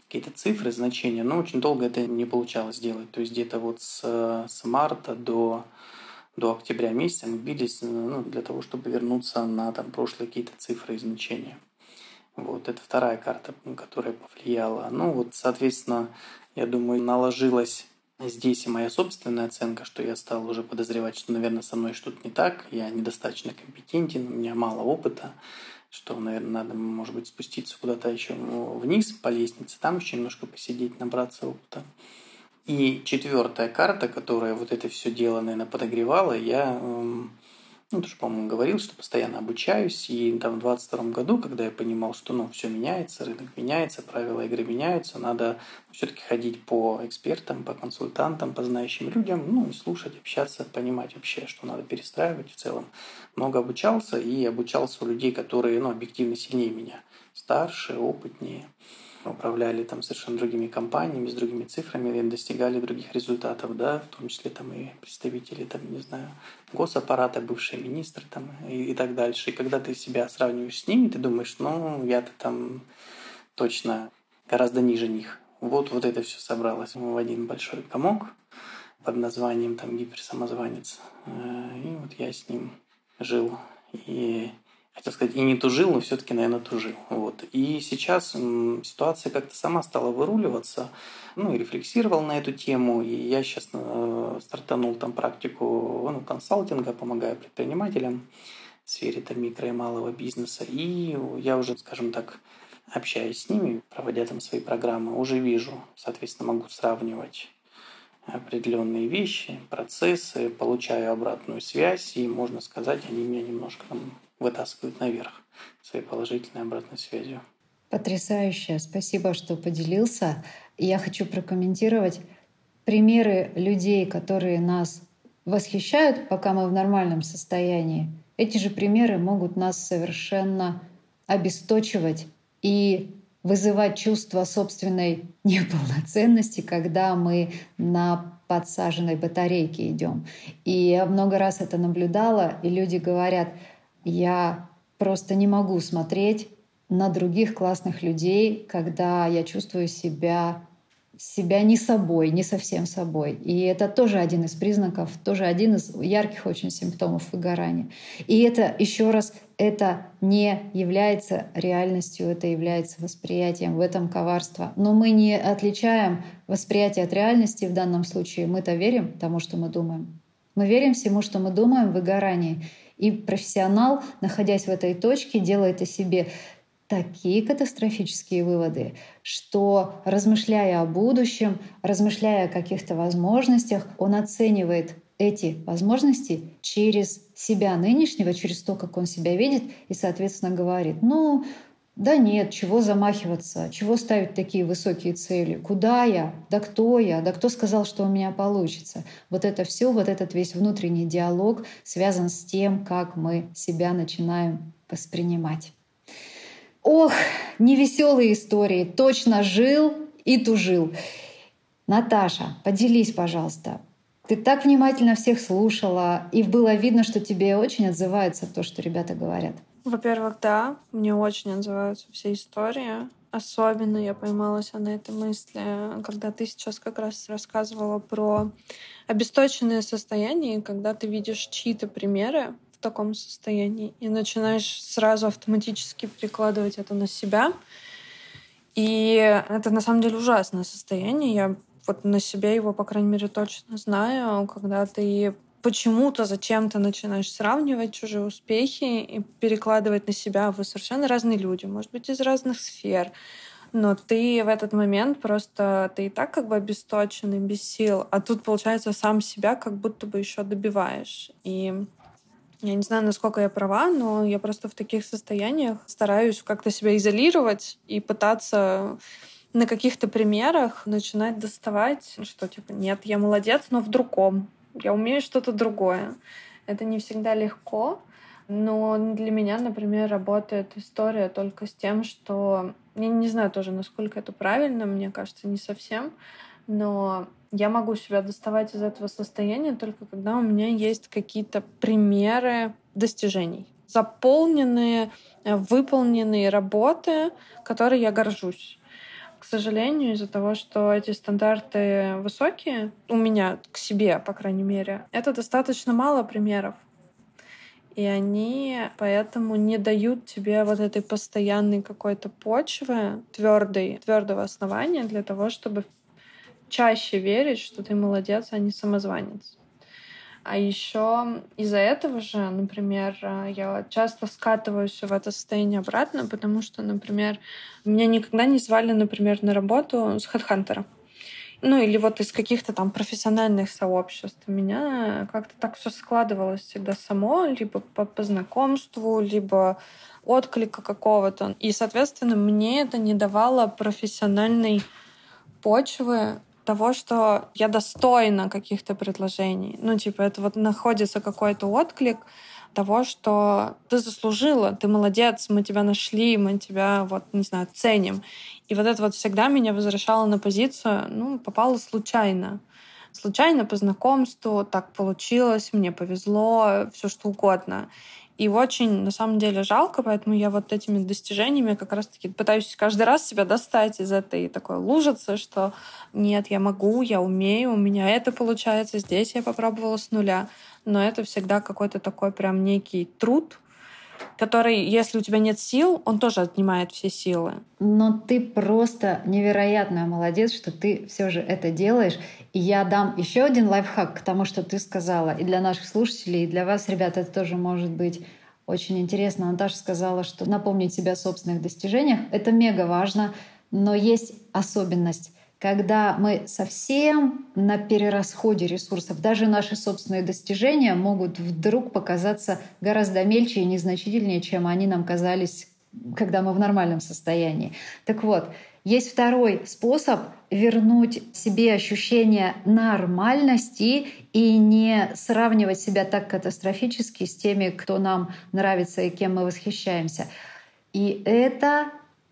E: какие-то цифры, значения. Но очень долго это не получалось сделать. То есть где-то вот с, с марта до, до октября месяца мы бились ну, для того, чтобы вернуться на там, прошлые какие-то цифры и значения. Вот, это вторая карта, которая повлияла. Ну, вот, соответственно, я думаю, наложилась здесь и моя собственная оценка, что я стал уже подозревать, что, наверное, со мной что-то не так, я недостаточно компетентен, у меня мало опыта, что, наверное, надо, может быть, спуститься куда-то еще вниз по лестнице, там еще немножко посидеть, набраться опыта. И четвертая карта, которая вот это все дело, наверное, подогревала, я эм, ну, тоже, по-моему, говорил, что постоянно обучаюсь. И там в 22 году, когда я понимал, что ну, все меняется, рынок меняется, правила игры меняются, надо все-таки ходить по экспертам, по консультантам, по знающим людям, ну, и слушать, общаться, понимать вообще, что надо перестраивать в целом. Много обучался и обучался у людей, которые, ну, объективно сильнее меня, старше, опытнее управляли там совершенно другими компаниями, с другими цифрами, достигали других результатов, да, в том числе там и представители, там, не знаю, госаппарата, бывшие министры там и, и так дальше. И когда ты себя сравниваешь с ними, ты думаешь, ну, я-то там точно гораздо ниже них. Вот, вот это все собралось в один большой комок под названием там гиперсамозванец. Э, и вот я с ним жил. И хотел сказать, и не тужил, но все-таки, наверное, тужил. Вот. И сейчас ситуация как-то сама стала выруливаться, ну, и рефлексировал на эту тему, и я сейчас э, стартанул там практику ну, консалтинга, помогаю предпринимателям в сфере там, микро и малого бизнеса, и я уже, скажем так, общаясь с ними, проводя там свои программы, уже вижу, соответственно, могу сравнивать определенные вещи, процессы, получаю обратную связь, и можно сказать, они меня немножко там вытаскивают наверх своей положительной обратной связью.
B: Потрясающе. Спасибо, что поделился. Я хочу прокомментировать примеры людей, которые нас восхищают, пока мы в нормальном состоянии. Эти же примеры могут нас совершенно обесточивать и вызывать чувство собственной *laughs* неполноценности, когда мы на подсаженной батарейке идем. И я много раз это наблюдала, и люди говорят, я просто не могу смотреть на других классных людей, когда я чувствую себя себя не собой, не совсем собой. И это тоже один из признаков, тоже один из ярких очень симптомов выгорания. И это, еще раз, это не является реальностью, это является восприятием. В этом коварство. Но мы не отличаем восприятие от реальности в данном случае. Мы-то верим тому, что мы думаем. Мы верим всему, что мы думаем в выгорании. И профессионал, находясь в этой точке, делает о себе такие катастрофические выводы, что размышляя о будущем, размышляя о каких-то возможностях, он оценивает эти возможности через себя нынешнего, через то, как он себя видит, и, соответственно, говорит, ну, да нет, чего замахиваться, чего ставить такие высокие цели, куда я, да кто я, да кто сказал, что у меня получится. Вот это все, вот этот весь внутренний диалог связан с тем, как мы себя начинаем воспринимать. Ох, невеселые истории. Точно жил и тужил. Наташа, поделись, пожалуйста. Ты так внимательно всех слушала, и было видно, что тебе очень отзывается то, что ребята говорят.
D: Во-первых, да, мне очень отзываются все истории. Особенно я поймалась на этой мысли, когда ты сейчас как раз рассказывала про обесточенное состояние, когда ты видишь чьи-то примеры, таком состоянии и начинаешь сразу автоматически перекладывать это на себя. И это на самом деле ужасное состояние. Я вот на себе его, по крайней мере, точно знаю, когда ты почему-то зачем-то начинаешь сравнивать чужие успехи и перекладывать на себя. Вы совершенно разные люди, может быть, из разных сфер. Но ты в этот момент просто ты и так как бы обесточенный, без сил, а тут, получается, сам себя как будто бы еще добиваешь. И я не знаю, насколько я права, но я просто в таких состояниях стараюсь как-то себя изолировать и пытаться на каких-то примерах начинать доставать, что типа нет, я молодец, но в другом. Я умею что-то другое. Это не всегда легко, но для меня, например, работает история только с тем, что я не знаю тоже, насколько это правильно, мне кажется, не совсем, но я могу себя доставать из этого состояния только когда у меня есть какие-то примеры достижений. Заполненные, э, выполненные работы, которые я горжусь. К сожалению, из-за того, что эти стандарты высокие, у меня к себе, по крайней мере, это достаточно мало примеров. И они поэтому не дают тебе вот этой постоянной какой-то почвы, твердой, твердого основания для того, чтобы чаще верить, что ты молодец, а не самозванец. А еще из-за этого же, например, я часто скатываюсь в это состояние обратно, потому что, например, меня никогда не звали, например, на работу с HeadHunter. Ну или вот из каких-то там профессиональных сообществ. У меня как-то так все складывалось всегда само, либо по, по знакомству, либо отклика какого-то. И, соответственно, мне это не давало профессиональной почвы того, что я достойна каких-то предложений. Ну, типа, это вот находится какой-то отклик того, что ты заслужила, ты молодец, мы тебя нашли, мы тебя, вот, не знаю, ценим. И вот это вот всегда меня возвращало на позицию, ну, попало случайно. Случайно по знакомству, так получилось, мне повезло, все что угодно. И очень, на самом деле, жалко, поэтому я вот этими достижениями как раз-таки пытаюсь каждый раз себя достать из этой такой лужицы, что нет, я могу, я умею, у меня это получается, здесь я попробовала с нуля. Но это всегда какой-то такой прям некий труд, который, если у тебя нет сил, он тоже отнимает все силы.
B: Но ты просто невероятная молодец, что ты все же это делаешь. И я дам еще один лайфхак к тому, что ты сказала. И для наших слушателей, и для вас, ребята, это тоже может быть очень интересно. Наташа сказала, что напомнить себе о собственных достижениях — это мега важно, но есть особенность когда мы совсем на перерасходе ресурсов, даже наши собственные достижения могут вдруг показаться гораздо мельче и незначительнее, чем они нам казались, когда мы в нормальном состоянии. Так вот, есть второй способ вернуть себе ощущение нормальности и не сравнивать себя так катастрофически с теми, кто нам нравится и кем мы восхищаемся. И это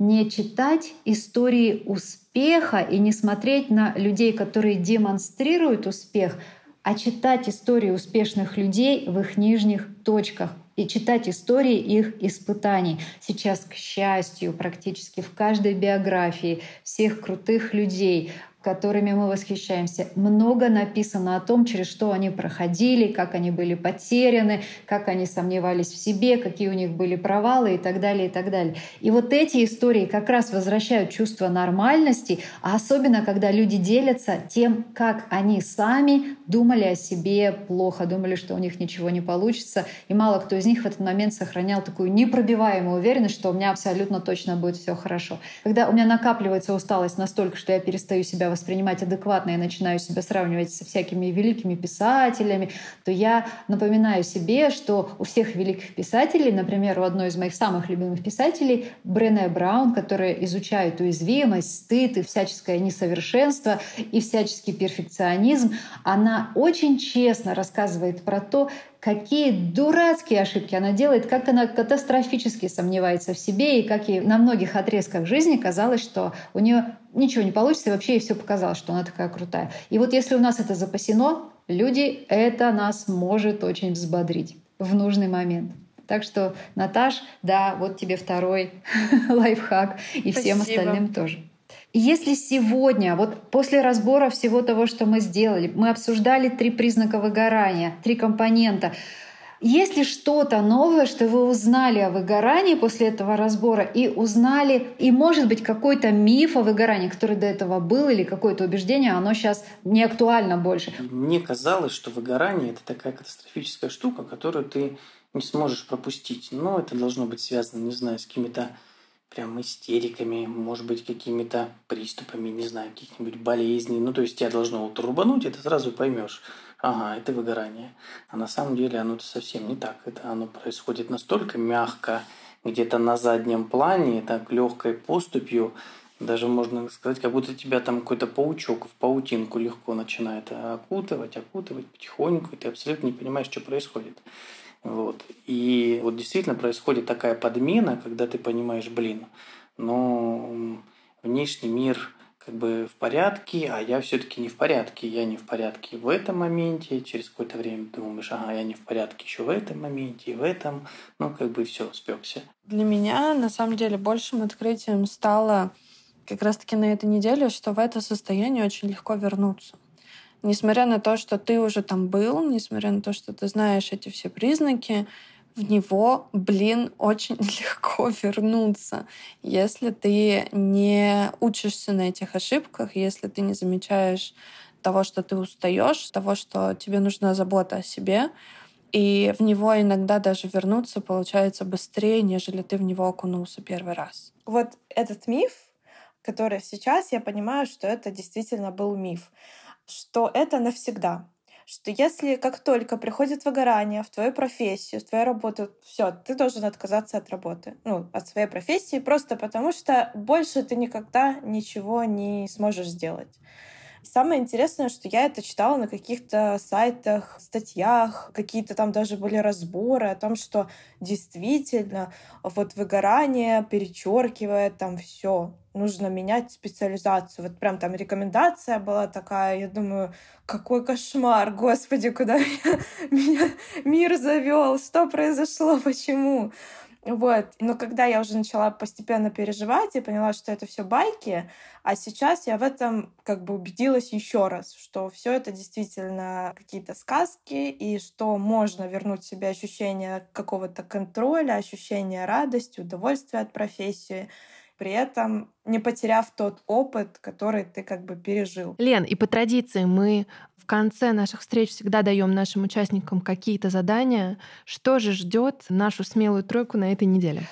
B: не читать истории успеха и не смотреть на людей, которые демонстрируют успех, а читать истории успешных людей в их нижних точках. и читать истории их испытаний. Сейчас, к счастью, практически в каждой биографии всех крутых людей которыми мы восхищаемся. Много написано о том, через что они проходили, как они были потеряны, как они сомневались в себе, какие у них были провалы и так далее, и так далее. И вот эти истории как раз возвращают чувство нормальности, а особенно, когда люди делятся тем, как они сами думали о себе плохо, думали, что у них ничего не получится. И мало кто из них в этот момент сохранял такую непробиваемую уверенность, что у меня абсолютно точно будет все хорошо. Когда у меня накапливается усталость настолько, что я перестаю себя воспринимать адекватно и начинаю себя сравнивать со всякими великими писателями, то я напоминаю себе, что у всех великих писателей, например, у одной из моих самых любимых писателей, Брене Браун, которая изучает уязвимость, стыд и всяческое несовершенство и всяческий перфекционизм, она очень честно рассказывает про то, какие дурацкие ошибки она делает, как она катастрофически сомневается в себе, и как ей на многих отрезках жизни казалось, что у нее ничего не получится, и вообще ей все показалось, что она такая крутая. И вот если у нас это запасено, люди, это нас может очень взбодрить в нужный момент. Так что, Наташ, да, вот тебе второй *laughs* лайфхак, и Спасибо. всем остальным тоже. Если сегодня, вот после разбора всего того, что мы сделали, мы обсуждали три признака выгорания, три компонента, есть ли что-то новое, что вы узнали о выгорании после этого разбора и узнали, и может быть какой-то миф о выгорании, который до этого был, или какое-то убеждение, оно сейчас не актуально больше?
E: Мне казалось, что выгорание — это такая катастрофическая штука, которую ты не сможешь пропустить. Но это должно быть связано, не знаю, с какими-то прям истериками, может быть, какими-то приступами, не знаю, каких-нибудь болезней. Ну, то есть тебя должно вот рубануть, и ты сразу поймешь, ага, это выгорание. А на самом деле оно совсем не так. Это оно происходит настолько мягко, где-то на заднем плане, так легкой поступью, даже можно сказать, как будто тебя там какой-то паучок в паутинку легко начинает окутывать, окутывать потихоньку, и ты абсолютно не понимаешь, что происходит. Вот. И вот действительно происходит такая подмена, когда ты понимаешь, блин, но внешний мир как бы в порядке, а я все-таки не в порядке. Я не в порядке в этом моменте, через какое-то время думаешь, ага, я не в порядке еще в этом моменте, и в этом, ну, как бы все, спекся.
C: Для меня, на самом деле, большим открытием стало как раз-таки на этой неделе, что в это состояние очень легко вернуться несмотря на то, что ты уже там был, несмотря на то, что ты знаешь эти все признаки, в него, блин, очень *laughs* легко вернуться, если ты не учишься на этих ошибках, если ты не замечаешь того, что ты устаешь, того, что тебе нужна забота о себе, и в него иногда даже вернуться получается быстрее, нежели ты в него окунулся первый раз. Вот этот миф, который сейчас я понимаю, что это действительно был миф что это навсегда. Что если как только приходит выгорание в твою профессию, в твою работу, все, ты должен отказаться от работы, ну, от своей профессии, просто потому что больше ты никогда ничего не сможешь сделать. Самое интересное, что я это читала на каких-то сайтах, статьях, какие-то там даже были разборы о том, что действительно вот выгорание перечеркивает там все, нужно менять специализацию. Вот прям там рекомендация была такая, я думаю, какой кошмар, господи, куда *laughs* меня, меня мир завел, что произошло, почему? Вот. Но когда я уже начала постепенно переживать и поняла, что это все байки, а сейчас я в этом как бы убедилась еще раз, что все это действительно какие-то сказки, и что можно вернуть себе ощущение какого-то контроля, ощущение радости, удовольствия от профессии, при этом не потеряв тот опыт, который ты как бы пережил.
A: Лен, и по традиции мы в конце наших встреч всегда даем нашим участникам какие-то задания. Что же ждет нашу смелую тройку на этой неделе?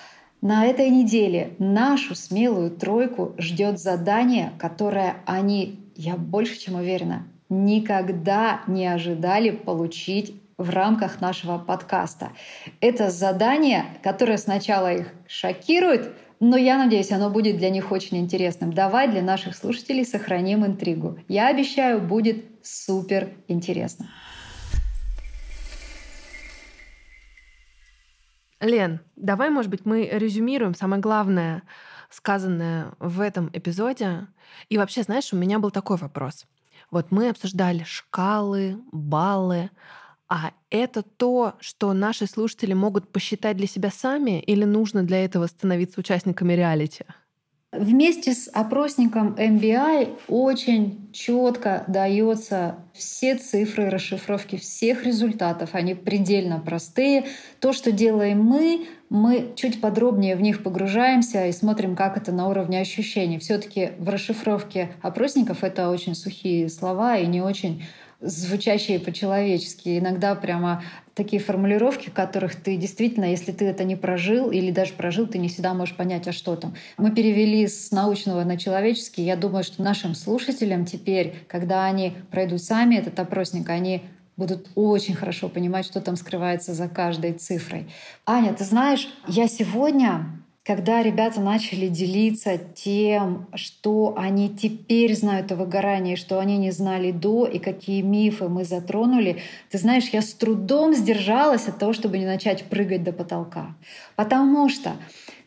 B: На этой неделе нашу смелую тройку ждет задание, которое они, я больше чем уверена, никогда не ожидали получить в рамках нашего подкаста. Это задание, которое сначала их шокирует, но я надеюсь, оно будет для них очень интересным. Давай для наших слушателей сохраним интригу. Я обещаю, будет супер интересно.
A: Лен, давай, может быть, мы резюмируем самое главное, сказанное в этом эпизоде. И вообще, знаешь, у меня был такой вопрос. Вот мы обсуждали шкалы, баллы, А это то, что наши слушатели могут посчитать для себя сами, или нужно для этого становиться участниками реалити?
B: Вместе с опросником MBI очень четко дается все цифры расшифровки всех результатов. Они предельно простые. То, что делаем мы, мы чуть подробнее в них погружаемся и смотрим, как это на уровне ощущений. Все-таки в расшифровке опросников это очень сухие слова и не очень звучащие по-человечески. Иногда прямо такие формулировки, которых ты действительно, если ты это не прожил или даже прожил, ты не всегда можешь понять, а что там. Мы перевели с научного на человеческий. Я думаю, что нашим слушателям теперь, когда они пройдут сами этот опросник, они будут очень хорошо понимать, что там скрывается за каждой цифрой. Аня, ты знаешь, я сегодня когда ребята начали делиться тем, что они теперь знают о выгорании, что они не знали до, и какие мифы мы затронули, ты знаешь, я с трудом сдержалась от того, чтобы не начать прыгать до потолка. Потому что,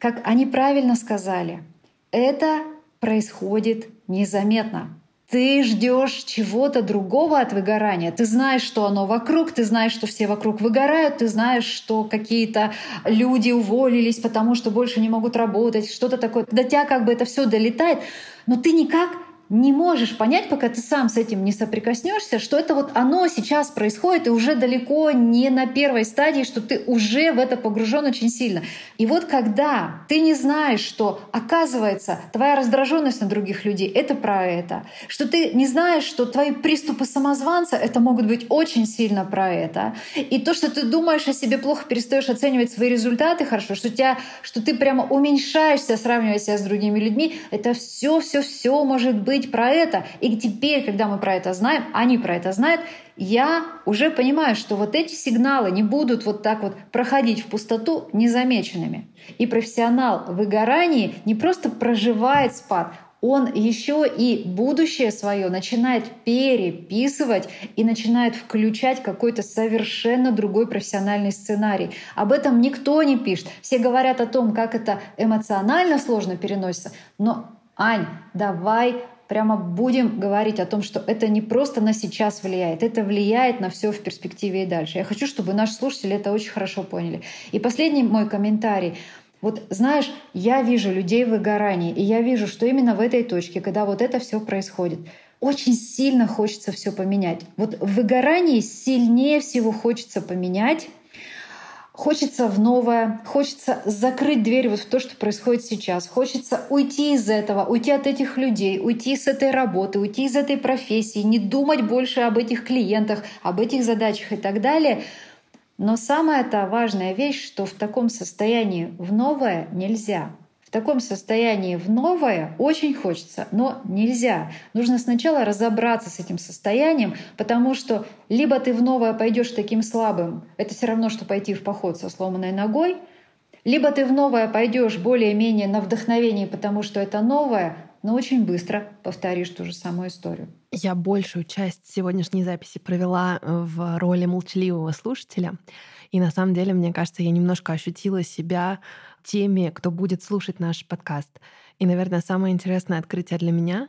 B: как они правильно сказали, это происходит незаметно. Ты ждешь чего-то другого от выгорания. Ты знаешь, что оно вокруг, ты знаешь, что все вокруг выгорают, ты знаешь, что какие-то люди уволились, потому что больше не могут работать, что-то такое. До тебя как бы это все долетает, но ты никак не можешь понять, пока ты сам с этим не соприкоснешься, что это вот оно сейчас происходит и уже далеко не на первой стадии, что ты уже в это погружен очень сильно. И вот когда ты не знаешь, что оказывается твоя раздраженность на других людей — это про это, что ты не знаешь, что твои приступы самозванца — это могут быть очень сильно про это, и то, что ты думаешь о себе плохо, перестаешь оценивать свои результаты хорошо, что, тебя, что ты прямо уменьшаешься, сравнивая себя с другими людьми, это все, все, все может быть быть про это. И теперь, когда мы про это знаем, они про это знают, я уже понимаю, что вот эти сигналы не будут вот так вот проходить в пустоту незамеченными. И профессионал в выгорании не просто проживает спад, он еще и будущее свое начинает переписывать и начинает включать какой-то совершенно другой профессиональный сценарий. Об этом никто не пишет. Все говорят о том, как это эмоционально сложно переносится. Но, Ань, давай прямо будем говорить о том, что это не просто на сейчас влияет, это влияет на все в перспективе и дальше. Я хочу, чтобы наши слушатели это очень хорошо поняли. И последний мой комментарий. Вот знаешь, я вижу людей в выгорании, и я вижу, что именно в этой точке, когда вот это все происходит, очень сильно хочется все поменять. Вот в выгорании сильнее всего хочется поменять Хочется в новое, хочется закрыть дверь вот в то, что происходит сейчас. Хочется уйти из этого, уйти от этих людей, уйти с этой работы, уйти из этой профессии, не думать больше об этих клиентах, об этих задачах и так далее. Но самая-то важная вещь, что в таком состоянии в новое нельзя таком состоянии в новое очень хочется, но нельзя. Нужно сначала разобраться с этим состоянием, потому что либо ты в новое пойдешь таким слабым, это все равно, что пойти в поход со сломанной ногой, либо ты в новое пойдешь более-менее на вдохновении, потому что это новое, но очень быстро повторишь ту же самую историю.
A: Я большую часть сегодняшней записи провела в роли молчаливого слушателя. И на самом деле, мне кажется, я немножко ощутила себя теми, кто будет слушать наш подкаст. И, наверное, самое интересное открытие для меня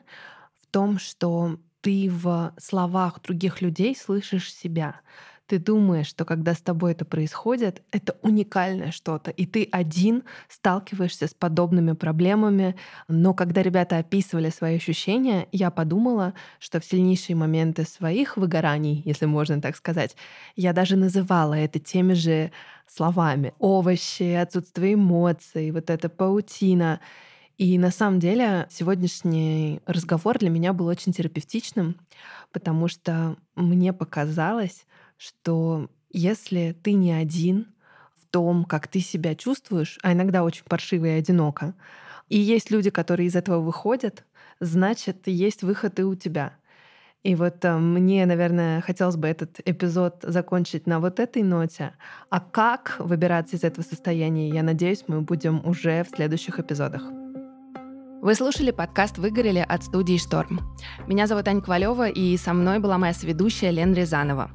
A: в том, что ты в словах других людей слышишь себя. Ты думаешь, что когда с тобой это происходит, это уникальное что-то, и ты один сталкиваешься с подобными проблемами. Но когда ребята описывали свои ощущения, я подумала, что в сильнейшие моменты своих выгораний, если можно так сказать, я даже называла это теми же словами. Овощи, отсутствие эмоций, вот эта паутина. И на самом деле сегодняшний разговор для меня был очень терапевтичным, потому что мне показалось, что если ты не один в том, как ты себя чувствуешь, а иногда очень паршиво и одиноко, и есть люди, которые из этого выходят, значит, есть выход и у тебя — и вот э, мне, наверное, хотелось бы этот эпизод закончить на вот этой ноте. А как выбираться из этого состояния, я надеюсь, мы будем уже в следующих эпизодах. Вы слушали подкаст «Выгорели» от студии «Шторм». Меня зовут Аня Ковалева, и со мной была моя сведущая Лен Рязанова.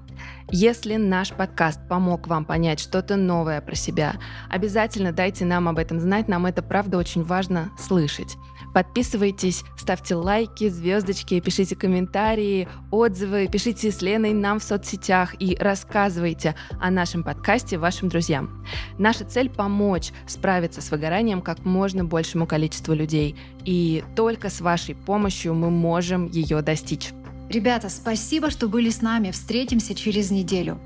F: Если наш подкаст помог вам понять что-то новое про себя, обязательно дайте нам об этом знать, нам это правда очень важно слышать. Подписывайтесь, ставьте лайки, звездочки, пишите комментарии, отзывы, пишите с Леной нам в соцсетях и рассказывайте о нашем подкасте вашим друзьям. Наша цель — помочь справиться с выгоранием как можно большему количеству людей. И только с вашей помощью мы можем ее достичь.
B: Ребята, спасибо, что были с нами. Встретимся через неделю.